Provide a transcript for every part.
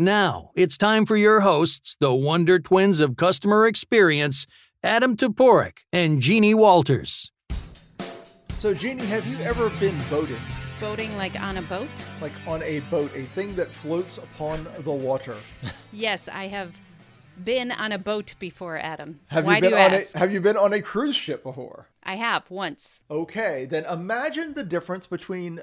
Now, it's time for your hosts, the Wonder Twins of Customer Experience, Adam Toporek and Jeannie Walters. So, Jeannie, have you ever been boating? Boating like on a boat? Like on a boat, a thing that floats upon the water. yes, I have been on a boat before, Adam. Have Why you been do you on ask? a Have you been on a cruise ship before? I have once. Okay, then imagine the difference between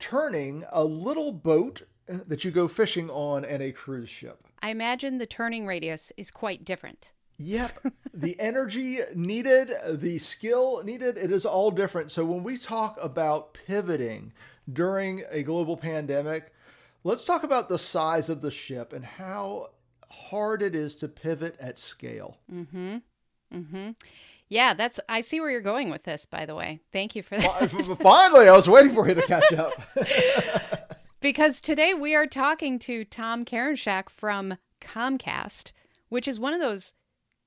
turning a little boat that you go fishing on and a cruise ship. I imagine the turning radius is quite different. Yep. the energy needed, the skill needed, it is all different. So when we talk about pivoting during a global pandemic, let's talk about the size of the ship and how hard it is to pivot at scale. Mm-hmm. Mm-hmm. Yeah, that's I see where you're going with this, by the way. Thank you for that. Finally, I was waiting for you to catch up. because today we are talking to Tom Karinchak from Comcast, which is one of those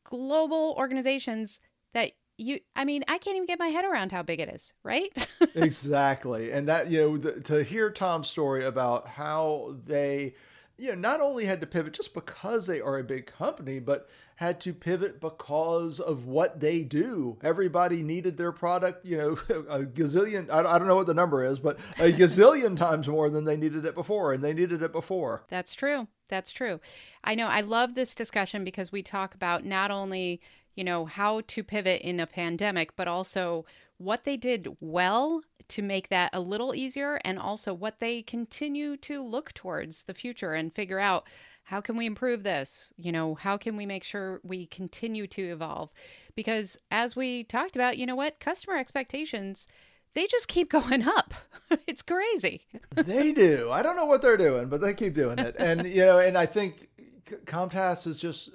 global organizations that you i mean i can't even get my head around how big it is right? Exactly. And that you know the, to hear tom's story about how they you know not only had to pivot just because they are a big company but had to pivot because of what they do. Everybody needed their product you know a gazillion i don't know what the number is but a gazillion times more than they needed it before and they needed it before. That's true. That's true. I know. I love this discussion because we talk about not only, you know, how to pivot in a pandemic, but also what they did well to make that a little easier and also what they continue to look towards the future and figure out how can we improve this? You know, how can we make sure we continue to evolve? Because as we talked about, you know what? Customer expectations they just keep going up. it's crazy. they do. I don't know what they're doing, but they keep doing it. And you know, and I think Comcast has just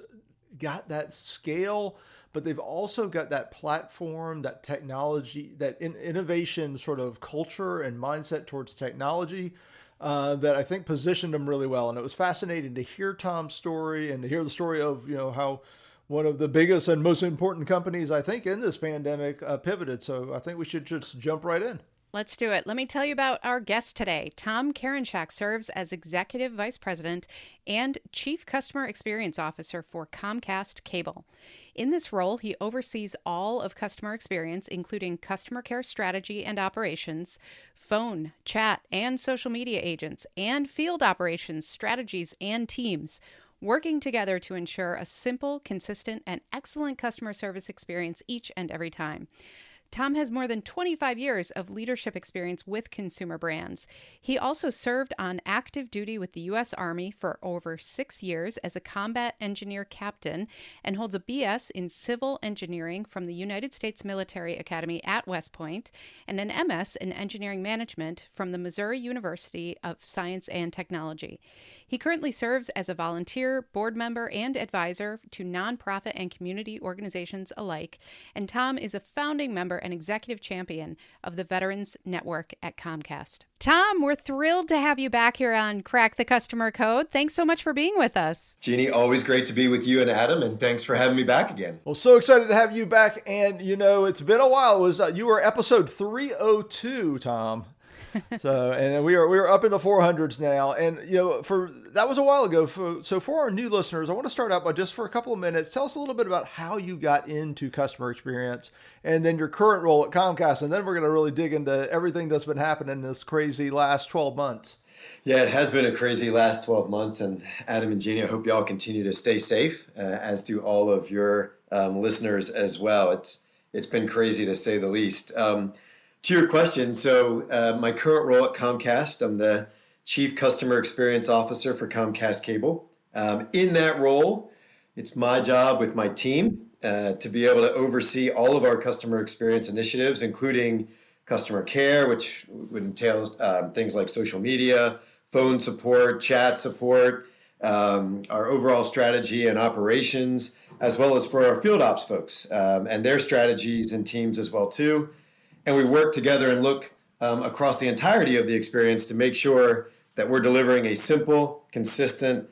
got that scale, but they've also got that platform, that technology, that in, innovation sort of culture and mindset towards technology. Uh, that I think positioned him really well, and it was fascinating to hear Tom's story and to hear the story of you know how one of the biggest and most important companies, I think, in this pandemic uh, pivoted. So I think we should just jump right in. Let's do it. Let me tell you about our guest today. Tom Karinchak serves as Executive Vice President and Chief Customer Experience Officer for Comcast Cable. In this role, he oversees all of customer experience, including customer care strategy and operations, phone, chat, and social media agents, and field operations, strategies, and teams working together to ensure a simple, consistent, and excellent customer service experience each and every time. Tom has more than 25 years of leadership experience with consumer brands. He also served on active duty with the U.S. Army for over six years as a combat engineer captain and holds a BS in civil engineering from the United States Military Academy at West Point and an MS in engineering management from the Missouri University of Science and Technology. He currently serves as a volunteer, board member, and advisor to nonprofit and community organizations alike, and Tom is a founding member and executive champion of the Veterans Network at Comcast. Tom, we're thrilled to have you back here on Crack the Customer Code. Thanks so much for being with us. Jeannie, always great to be with you and Adam, and thanks for having me back again. Well, so excited to have you back. And, you know, it's been a while. It was uh, You were episode 302, Tom so and we are we are up in the 400s now and you know for that was a while ago for, so for our new listeners i want to start out by just for a couple of minutes tell us a little bit about how you got into customer experience and then your current role at comcast and then we're going to really dig into everything that's been happening in this crazy last 12 months yeah, it has been a crazy last 12 months. And Adam and Jeannie, I hope y'all continue to stay safe, uh, as do all of your um, listeners as well. It's It's been crazy to say the least. Um, to your question, so uh, my current role at Comcast, I'm the Chief Customer Experience Officer for Comcast Cable. Um, in that role, it's my job with my team uh, to be able to oversee all of our customer experience initiatives, including customer care, which would entail um, things like social media, phone support, chat support, um, our overall strategy and operations, as well as for our field ops folks um, and their strategies and teams as well too and we work together and look um, across the entirety of the experience to make sure that we're delivering a simple, consistent,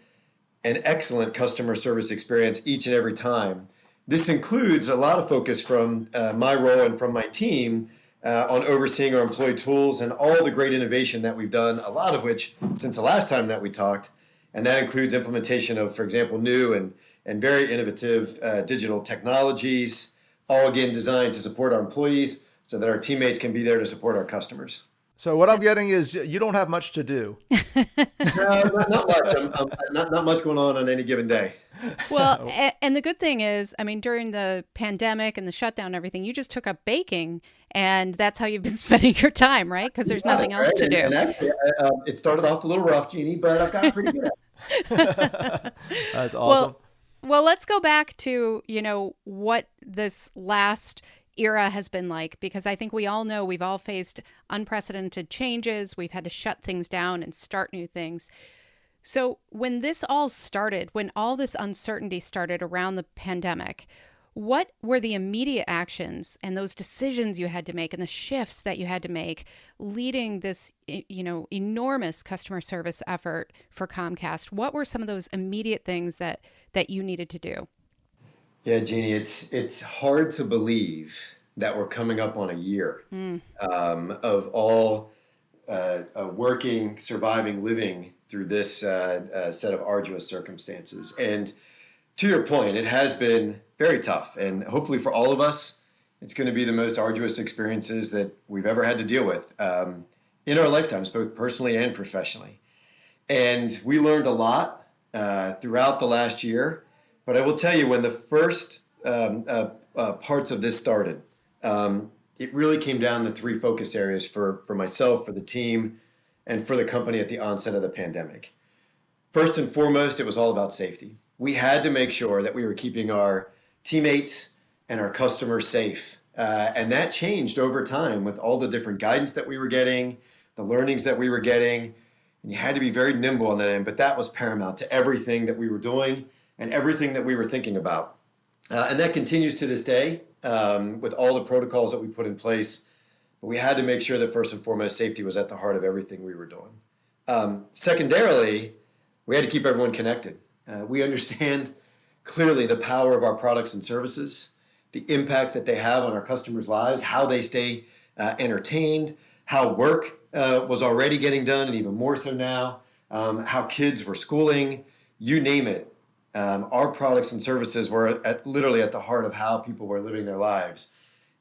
and excellent customer service experience each and every time. This includes a lot of focus from uh, my role and from my team uh, on overseeing our employee tools and all the great innovation that we've done, a lot of which, since the last time that we talked, And that includes implementation of, for example, new and, and very innovative uh, digital technologies, all again designed to support our employees so that our teammates can be there to support our customers. So what I'm getting is you don't have much to do. no, not, not much. I'm, I'm, not, not much going on on any given day. Well, and the good thing is, I mean, during the pandemic and the shutdown and everything, you just took up baking, and that's how you've been spending your time, right? Because there's yeah, nothing else right. to do. And, actually, I, um, it started off a little rough, Jeannie, but I've gotten pretty good That's awesome. Well, well, let's go back to, you know, what this last era has been like because I think we all know we've all faced unprecedented changes. We've had to shut things down and start new things. So, when this all started, when all this uncertainty started around the pandemic, what were the immediate actions and those decisions you had to make and the shifts that you had to make leading this you know enormous customer service effort for Comcast? What were some of those immediate things that that you needed to do? Yeah, Jeannie, it's it's hard to believe that we're coming up on a year mm. um, of all uh, uh, working, surviving, living through this uh, uh, set of arduous circumstances. And to your point, it has been very tough, and hopefully for all of us, it's going to be the most arduous experiences that we've ever had to deal with um, in our lifetimes, both personally and professionally. And we learned a lot uh, throughout the last year but I will tell you, when the first um, uh, uh, parts of this started, um, it really came down to three focus areas for, for myself, for the team, and for the company at the onset of the pandemic. First and foremost, it was all about safety. We had to make sure that we were keeping our teammates and our customers safe. Uh, and that changed over time with all the different guidance that we were getting, the learnings that we were getting. And you had to be very nimble on that end, but that was paramount to everything that we were doing and everything that we were thinking about. Uh, and that continues to this day um, with all the protocols that we put in place. But we had to make sure that first and foremost, safety was at the heart of everything we were doing. Um, secondarily, we had to keep everyone connected. Uh, we understand clearly the power of our products and services, the impact that they have on our customers' lives, how they stay uh, entertained, how work uh, was already getting done, and even more so now, um, how kids were schooling, you name it um, our products and services were at, literally at the heart of how people were living their lives,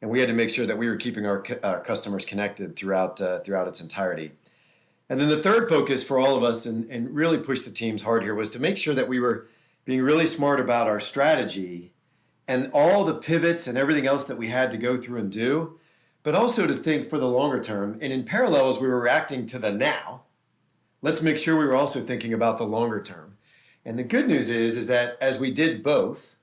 and we had to make sure that we were keeping our, our customers connected throughout uh, throughout its entirety. And then the third focus for all of us, and, and really pushed the teams hard here, was to make sure that we were being really smart about our strategy and all the pivots and everything else that we had to go through and do, but also to think for the longer term. And in parallel, as we were reacting to the now, let's make sure we were also thinking about the longer term and the good news is, is that as we did both,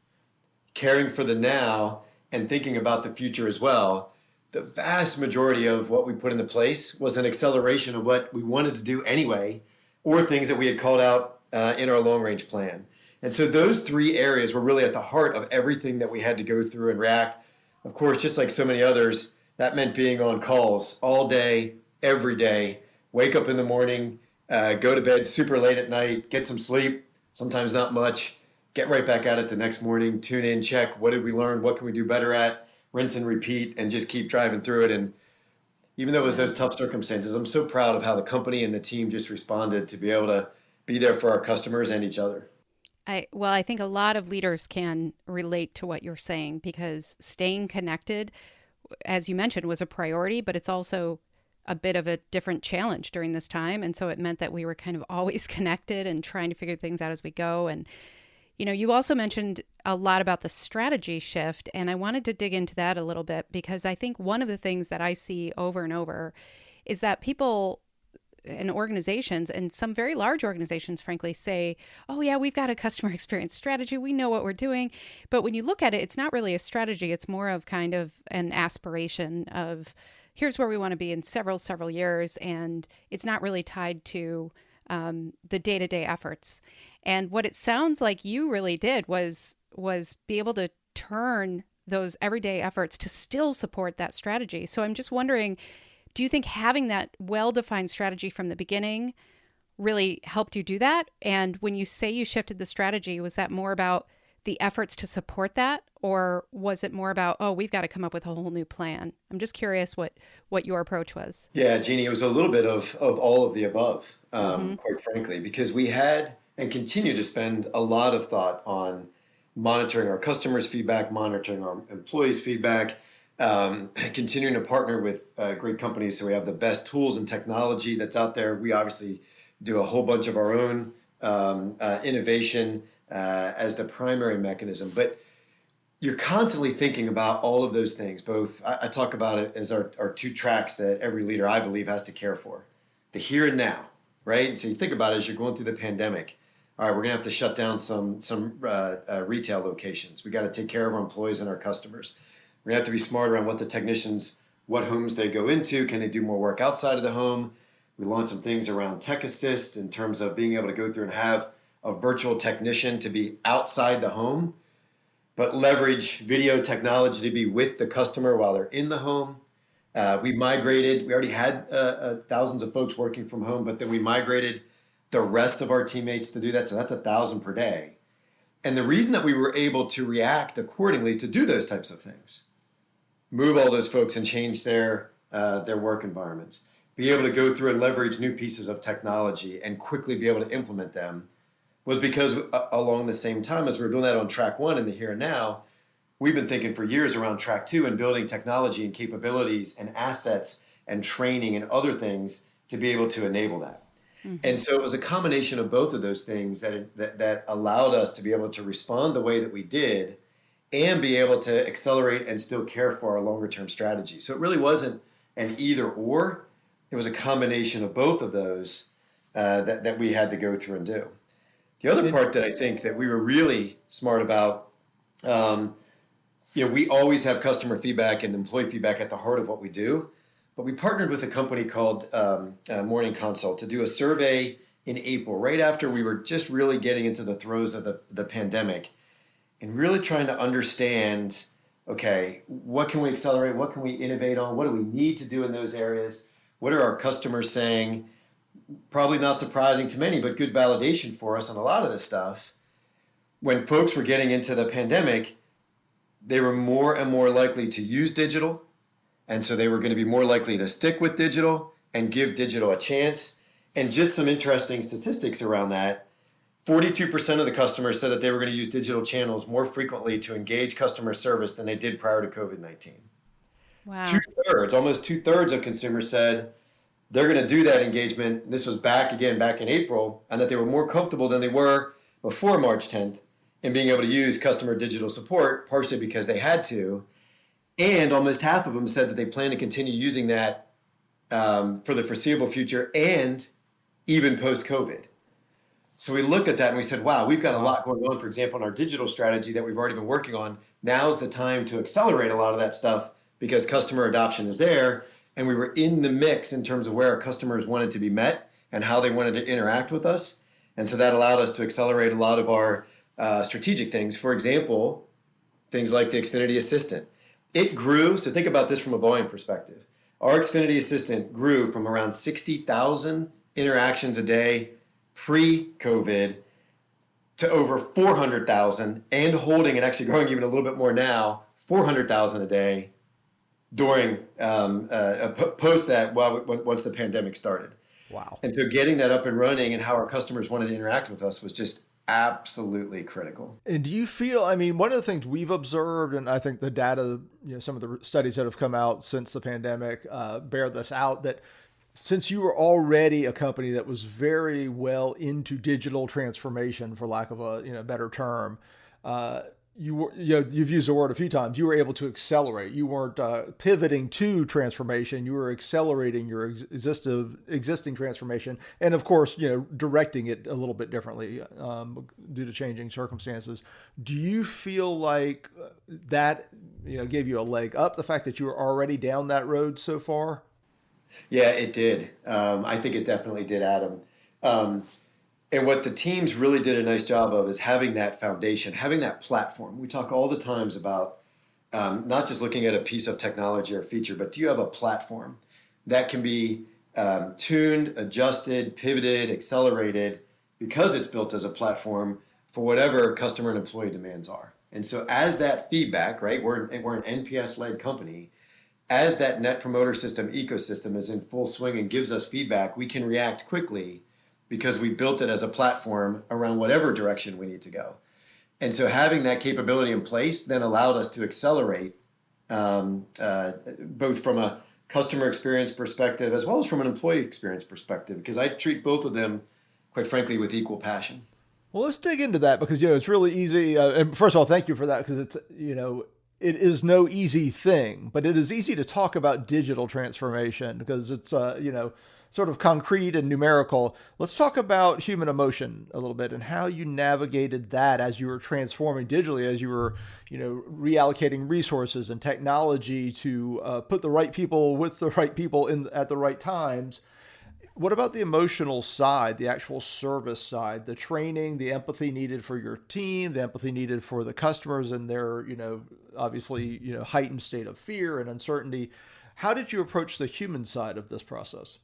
caring for the now and thinking about the future as well, the vast majority of what we put into place was an acceleration of what we wanted to do anyway, or things that we had called out uh, in our long range plan. And so those three areas were really at the heart of everything that we had to go through and react. Of course, just like so many others, that meant being on calls all day, every day, wake up in the morning, uh, go to bed super late at night, get some sleep, sometimes not much. Get right back at it the next morning, tune in, check what did we learn, what can we do better at, rinse and repeat, and just keep driving through it. And even though it was those tough circumstances, I'm so proud of how the company and the team just responded to be able to be there for our customers and each other. I well, I think a lot of leaders can relate to what you're saying because staying connected, as you mentioned, was a priority, but it's also a bit of a different challenge during this time. And so it meant that we were kind of always connected and trying to figure things out as we go. And, you know, you also mentioned a lot about the strategy shift. And I wanted to dig into that a little bit because I think one of the things that I see over and over is that people and organizations and some very large organizations frankly say oh yeah we've got a customer experience strategy we know what we're doing but when you look at it it's not really a strategy it's more of kind of an aspiration of here's where we want to be in several, several years. And it's not really tied to um, the day to day efforts. And what it sounds like you really did was was be able to turn those everyday efforts to still support that strategy. So I'm just wondering, do you think having that well defined strategy from the beginning really helped you do that? And when you say you shifted the strategy, was that more about the efforts to support that or was it more about oh we've got to come up with a whole new plan i'm just curious what what your approach was yeah jeannie it was a little bit of of all of the above um, mm-hmm. quite frankly because we had and continue to spend a lot of thought on monitoring our customers' feedback, monitoring our employees' feedback, um, continuing to partner with uh, great companies so we have the best tools and technology that's out there. We obviously do a whole bunch of our own um, uh, innovation uh, as the primary mechanism, but you're constantly thinking about all of those things. Both I, I talk about it as our, our two tracks that every leader I believe has to care for: the here and now, right? And so you think about it as you're going through the pandemic. All right, we're gonna have to shut down some some uh, uh, retail locations. We got to take care of our employees and our customers. Gonna have to be smart around what the technicians, what homes they go into. Can they do more work outside of the home? We launched some things around Tech Assist in terms of being able to go through and have a virtual technician to be outside the home, but leverage video technology to be with the customer while they're in the home. Uh, we migrated, we already had uh, uh, thousands of folks working from home, but then we migrated the rest of our teammates to do that. So that's a thousand per day. And the reason that we were able to react accordingly to do those types of things, move all those folks and change their, uh, their work environments, be able to go through and leverage new pieces of technology and quickly be able to implement them was because uh, along the same time as we were doing that on track one in the here and now, we've been thinking for years around track two and building technology and capabilities and assets and training and other things to be able to enable that. Mm-hmm. And so it was a combination of both of those things that, that that allowed us to be able to respond the way that we did and be able to accelerate and still care for our longer term strategy. So it really wasn't an either or it was a combination of both of those uh, that, that we had to go through and do. The other part that I think that we were really smart about, um, you know, we always have customer feedback and employee feedback at the heart of what we do, but we partnered with a company called um, uh, Morning Consult to do a survey in April, right after we were just really getting into the throes of the, the pandemic and really trying to understand, okay, what can we accelerate? What can we innovate on? What do we need to do in those areas? What are our customers saying? Probably not surprising to many, but good validation for us on a lot of this stuff. When folks were getting into the pandemic, they were more and more likely to use digital. And so they were going to be more likely to stick with digital and give digital a chance. And just some interesting statistics around that 42% of the customers said that they were going to use digital channels more frequently to engage customer service than they did prior to COVID 19. Wow. Two thirds, almost two thirds of consumers said they're going to do that engagement. This was back again, back in April, and that they were more comfortable than they were before March 10th in being able to use customer digital support, partially because they had to. And almost half of them said that they plan to continue using that um, for the foreseeable future and even post COVID. So we looked at that and we said, wow, we've got a lot going on, for example, in our digital strategy that we've already been working on. Now's the time to accelerate a lot of that stuff because customer adoption is there and we were in the mix in terms of where our customers wanted to be met and how they wanted to interact with us. And so that allowed us to accelerate a lot of our uh, strategic things. For example, things like the Xfinity Assistant. It grew, so think about this from a volume perspective. Our Xfinity Assistant grew from around 60,000 interactions a day pre COVID to over 400,000 and holding and actually growing even a little bit more now, 400,000 a day during um, uh, post that while once the pandemic started. Wow! And so getting that up and running and how our customers wanted to interact with us was just absolutely critical. And do you feel? I mean, one of the things we've observed, and I think the data, you know, some of the studies that have come out since the pandemic uh, bear this out that since you were already a company that was very well into digital transformation, for lack of a you know better term, uh, you were you know you've used the word a few times you were able to accelerate. You weren't uh, pivoting to transformation you were accelerating your ex- existing existing transformation and of course you know directing it a little bit differently um, due to changing circumstances. Do you feel like that you know gave you a leg up the fact that you were already down that road so far? Yeah it did. Um, i think it definitely did adam. Um, and what the teams really did a nice job of is having that foundation, having that platform. We talk all the times about um, not just looking at a piece of technology or feature, but do you have a platform that can be um, tuned, adjusted, pivoted, accelerated because it's built as a platform for whatever customer and employee demands are. And so, as that feedback, right, we're, we're an NPS led company, as that net promoter system ecosystem is in full swing and gives us feedback, we can react quickly because we built it as a platform around whatever direction we need to go. And so having that capability in place then allowed us to accelerate um, uh, both from a customer experience perspective as well as from an employee experience perspective because I treat both of them, quite frankly, with equal passion. Well, let's dig into that because you know it's really easy. Uh, and first of all, thank you for that because it's you know it is no easy thing, but it is easy to talk about digital transformation because it's uh, you know sort of concrete and numerical. Let's talk about human emotion a little bit and how you navigated that as you were transforming digitally, as you were, you know, reallocating resources and technology to uh, put the right people with the right people in at the right times. What about the emotional side, the actual service side, the training, the empathy needed for your team, the empathy needed for the customers and their, you know, obviously, you know, heightened state of fear and uncertainty? How did you approach the human side of this process?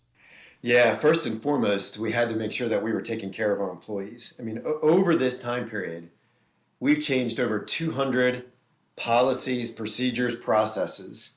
Yeah, first and foremost, we had to make sure that we were taking care of our employees. I mean, o- over this time period, we've changed over 200 policies, procedures, processes,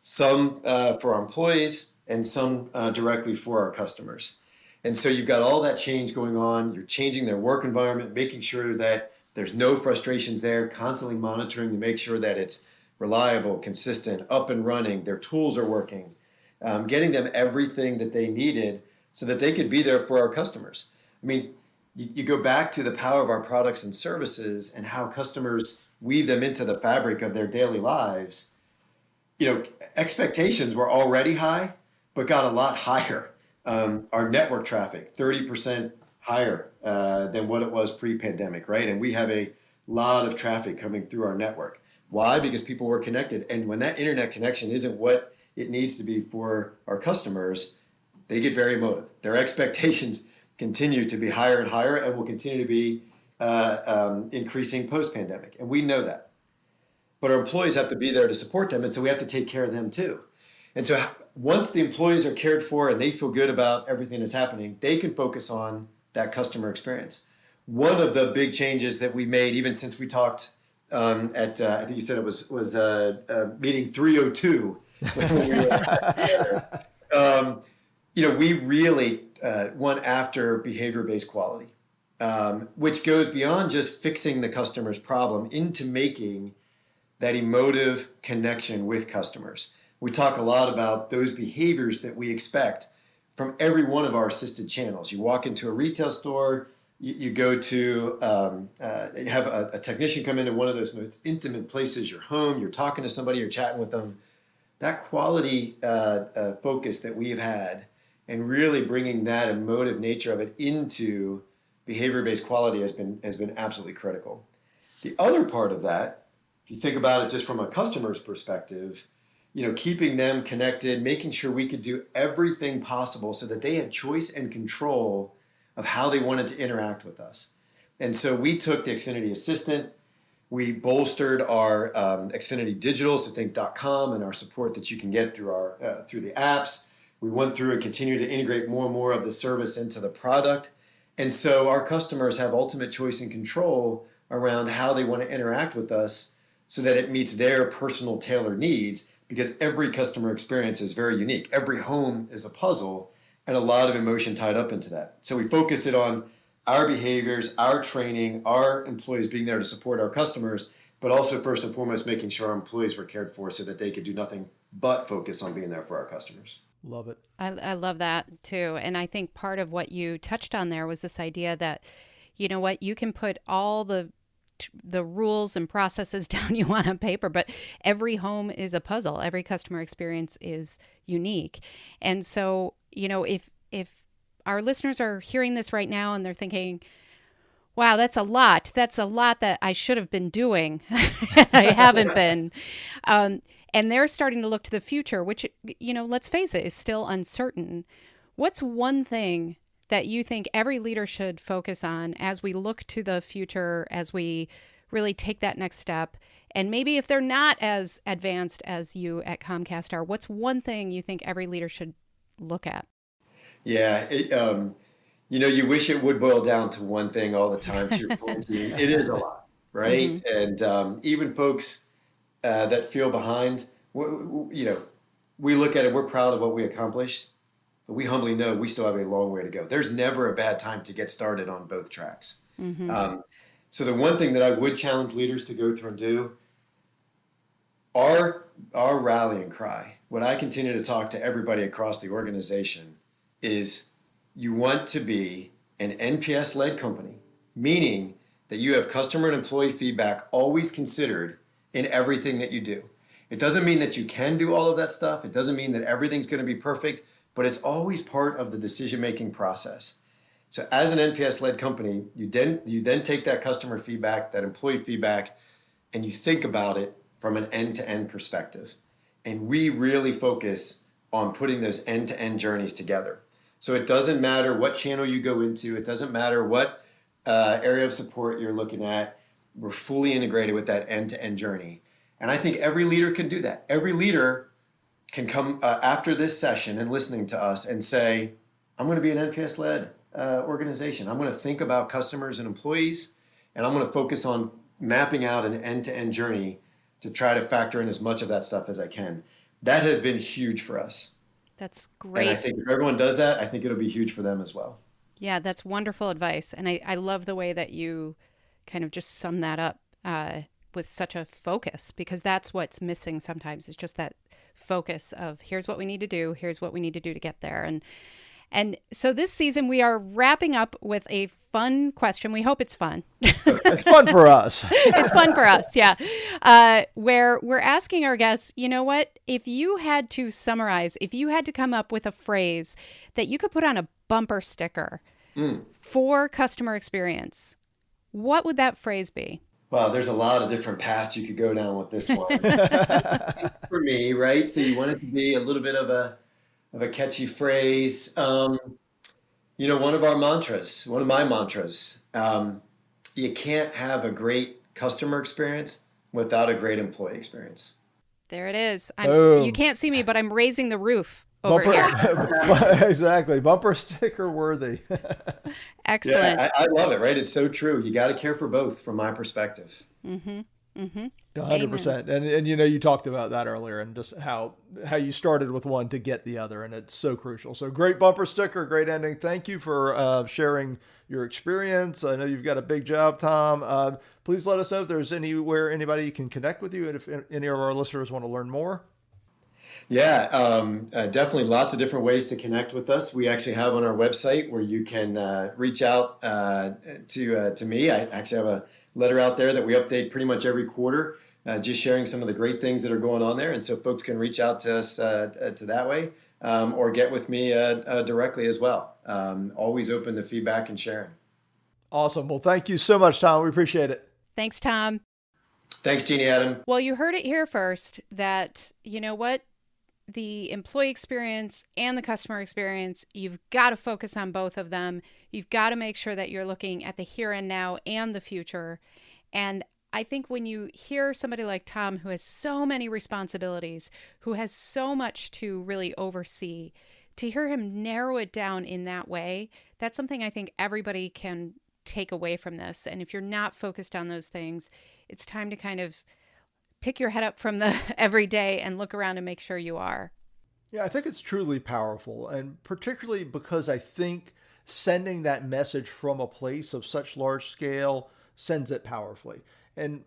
some uh, for our employees and some uh, directly for our customers. And so you've got all that change going on. You're changing their work environment, making sure that there's no frustrations there, constantly monitoring to make sure that it's reliable, consistent, up and running, their tools are working um, getting them everything that they needed so that they could be there for our customers. I mean, you, you go back to the power of our products and services and how customers weave them into the fabric of their daily lives. You know, expectations were already high, but got a lot higher. Um, our network traffic, 30% higher uh, than what it was pre pandemic, right? And we have a lot of traffic coming through our network. Why? Because people were connected. And when that internet connection isn't what it needs to be for our customers, they get very emotive. Their expectations continue to be higher and higher and will continue to be uh, um, increasing post pandemic. And we know that. But our employees have to be there to support them. And so we have to take care of them too. And so once the employees are cared for and they feel good about everything that's happening, they can focus on that customer experience. One of the big changes that we made, even since we talked um, at, uh, I think you said it was, was uh, uh meeting 302 um, you know, we really uh, went after behavior based quality, um, which goes beyond just fixing the customer's problem into making that emotive connection with customers. We talk a lot about those behaviors that we expect from every one of our assisted channels. You walk into a retail store, you, you go to um, uh, have a, a technician come into one of those most intimate places, your home, you're talking to somebody, you're chatting with them that quality uh, uh, focus that we've had and really bringing that emotive nature of it into behavior-based quality has been has been absolutely critical. The other part of that, if you think about it just from a customer's perspective, you know, keeping them connected, making sure we could do everything possible so that they had choice and control of how they wanted to interact with us. And so we took the Xfinity Assistant, we bolstered our um, Xfinity Digital, so think .com, and our support that you can get through our uh, through the apps. We went through and continue to integrate more and more of the service into the product, and so our customers have ultimate choice and control around how they want to interact with us, so that it meets their personal tailored needs. Because every customer experience is very unique. Every home is a puzzle, and a lot of emotion tied up into that. So we focused it on our behaviors, our training, our employees being there to support our customers, but also first and foremost making sure our employees were cared for so that they could do nothing but focus on being there for our customers. Love it. I, I love that too. And I think part of what you touched on there was this idea that, you know what, you can put all the the rules and processes down you want on paper, but every home is a puzzle. Every customer experience is unique. And so, you know, if if our listeners are hearing this right now and they're thinking, wow, that's a lot. That's a lot that I should have been doing. I haven't been. Um, and they're starting to look to the future, which, you know, let's face it, is still uncertain. What's one thing that you think every leader should focus on as we look to the future, as we really take that next step? And maybe if they're not as advanced as you at Comcast are, what's one thing you think every leader should look at? Yeah, it, um, you know, you wish it would boil down to one thing all the time. To your point, it is a lot, right? Mm-hmm. And um, even folks uh, that feel behind, you know, we look at it. We're proud of what we accomplished, but we humbly know we still have a long way to go. There's never a bad time to get started on both tracks. Mm-hmm. Um, so the one thing that I would challenge leaders to go through and do, our our rallying cry, what I continue to talk to everybody across the organization is you want to be an NPS led company, meaning that you have customer and employee feedback always considered in everything that you do. It doesn't mean that you can do all of that stuff. It doesn't mean that everything's going to be perfect, but it's always part of the decision making process. So as an NPS led company, you then you then take that customer feedback, that employee feedback, and you think about it from an end to end perspective. And we really focus on putting those end to end journeys together. So it doesn't matter what channel you go into, it doesn't matter what uh, area of support you're looking at. We're fully integrated with that end to end journey. And I think every leader can do that. Every leader can come uh, after this session and listening to us and say, I'm going to be an NPS led uh, organization. I'm going to think about customers and employees, and I'm going to focus on mapping out an end to end journey to try to factor in as much of that stuff as I can. That has been huge for us. That's great. And I think if everyone does that, I think it'll be huge for them as well. Yeah, that's wonderful advice. And I, I love the way that you kind of just sum that up uh, with such a focus because that's what's missing sometimes. It's just that focus of here's what we need to do, here's what we need to do to get there. And and so this season we are wrapping up with a fun question. We hope it's fun. it's fun for us. it's fun for us, yeah. Uh, where we're asking our guests, you know what? If you had to summarize, if you had to come up with a phrase that you could put on a bumper sticker mm. for customer experience, what would that phrase be? Well, there's a lot of different paths you could go down with this one. for me, right? So you want it to be a little bit of a of a catchy phrase. Um, you know, one of our mantras, one of my mantras, um, you can't have a great customer experience without a great employee experience. There it is. you can't see me, but I'm raising the roof over Bumper, here. exactly. Bumper sticker worthy. Excellent. Yeah, I, I, love it, right? It's so true. You got to care for both from my perspective. Mm-hmm. Mm-hmm. hundred percent. And and you know you talked about that earlier and just how how you started with one to get the other, and it's so crucial. So great bumper sticker, great ending. Thank you for uh, sharing your experience. I know you've got a big job, Tom. Uh, please let us know if there's anywhere anybody can connect with you, and if any of our listeners want to learn more. Yeah, um, uh, definitely lots of different ways to connect with us. We actually have on our website where you can uh, reach out uh, to uh, to me. I actually have a letter out there that we update pretty much every quarter, uh, just sharing some of the great things that are going on there. And so folks can reach out to us uh, to that way um, or get with me uh, uh, directly as well. Um, always open to feedback and sharing. Awesome. Well, thank you so much, Tom. We appreciate it. Thanks, Tom. Thanks, Jeannie Adam. Well, you heard it here first that, you know what? The employee experience and the customer experience, you've got to focus on both of them. You've got to make sure that you're looking at the here and now and the future. And I think when you hear somebody like Tom, who has so many responsibilities, who has so much to really oversee, to hear him narrow it down in that way, that's something I think everybody can take away from this. And if you're not focused on those things, it's time to kind of pick your head up from the every day and look around and make sure you are. Yeah, I think it's truly powerful, and particularly because I think sending that message from a place of such large scale sends it powerfully. And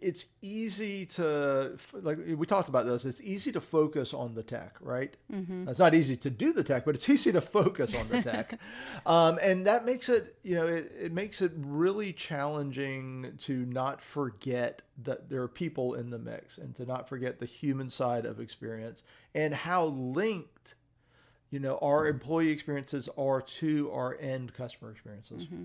it's easy to like we talked about this it's easy to focus on the tech right mm-hmm. it's not easy to do the tech but it's easy to focus on the tech um, and that makes it you know it, it makes it really challenging to not forget that there are people in the mix and to not forget the human side of experience and how linked you know our employee experiences are to our end customer experiences mm-hmm.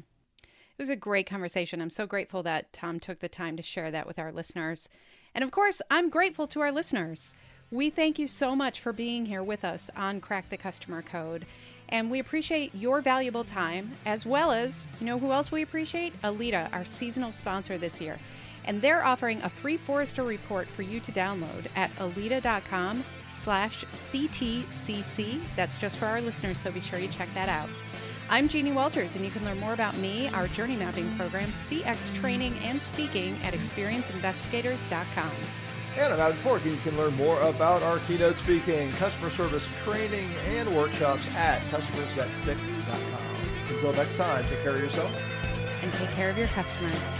It was a great conversation. I'm so grateful that Tom took the time to share that with our listeners. And of course, I'm grateful to our listeners. We thank you so much for being here with us on Crack the Customer Code. And we appreciate your valuable time, as well as, you know who else we appreciate? Alida, our seasonal sponsor this year. And they're offering a free Forrester report for you to download at alida.com slash CTCC. That's just for our listeners, so be sure you check that out. I'm Jeannie Walters, and you can learn more about me, our journey mapping program, CX training, and speaking at experienceinvestigators.com. And I'm Adam Toporek, and you can learn more about our keynote speaking, customer service training, and workshops at customersthatstick.com. Until next time, take care of yourself. And take care of your customers.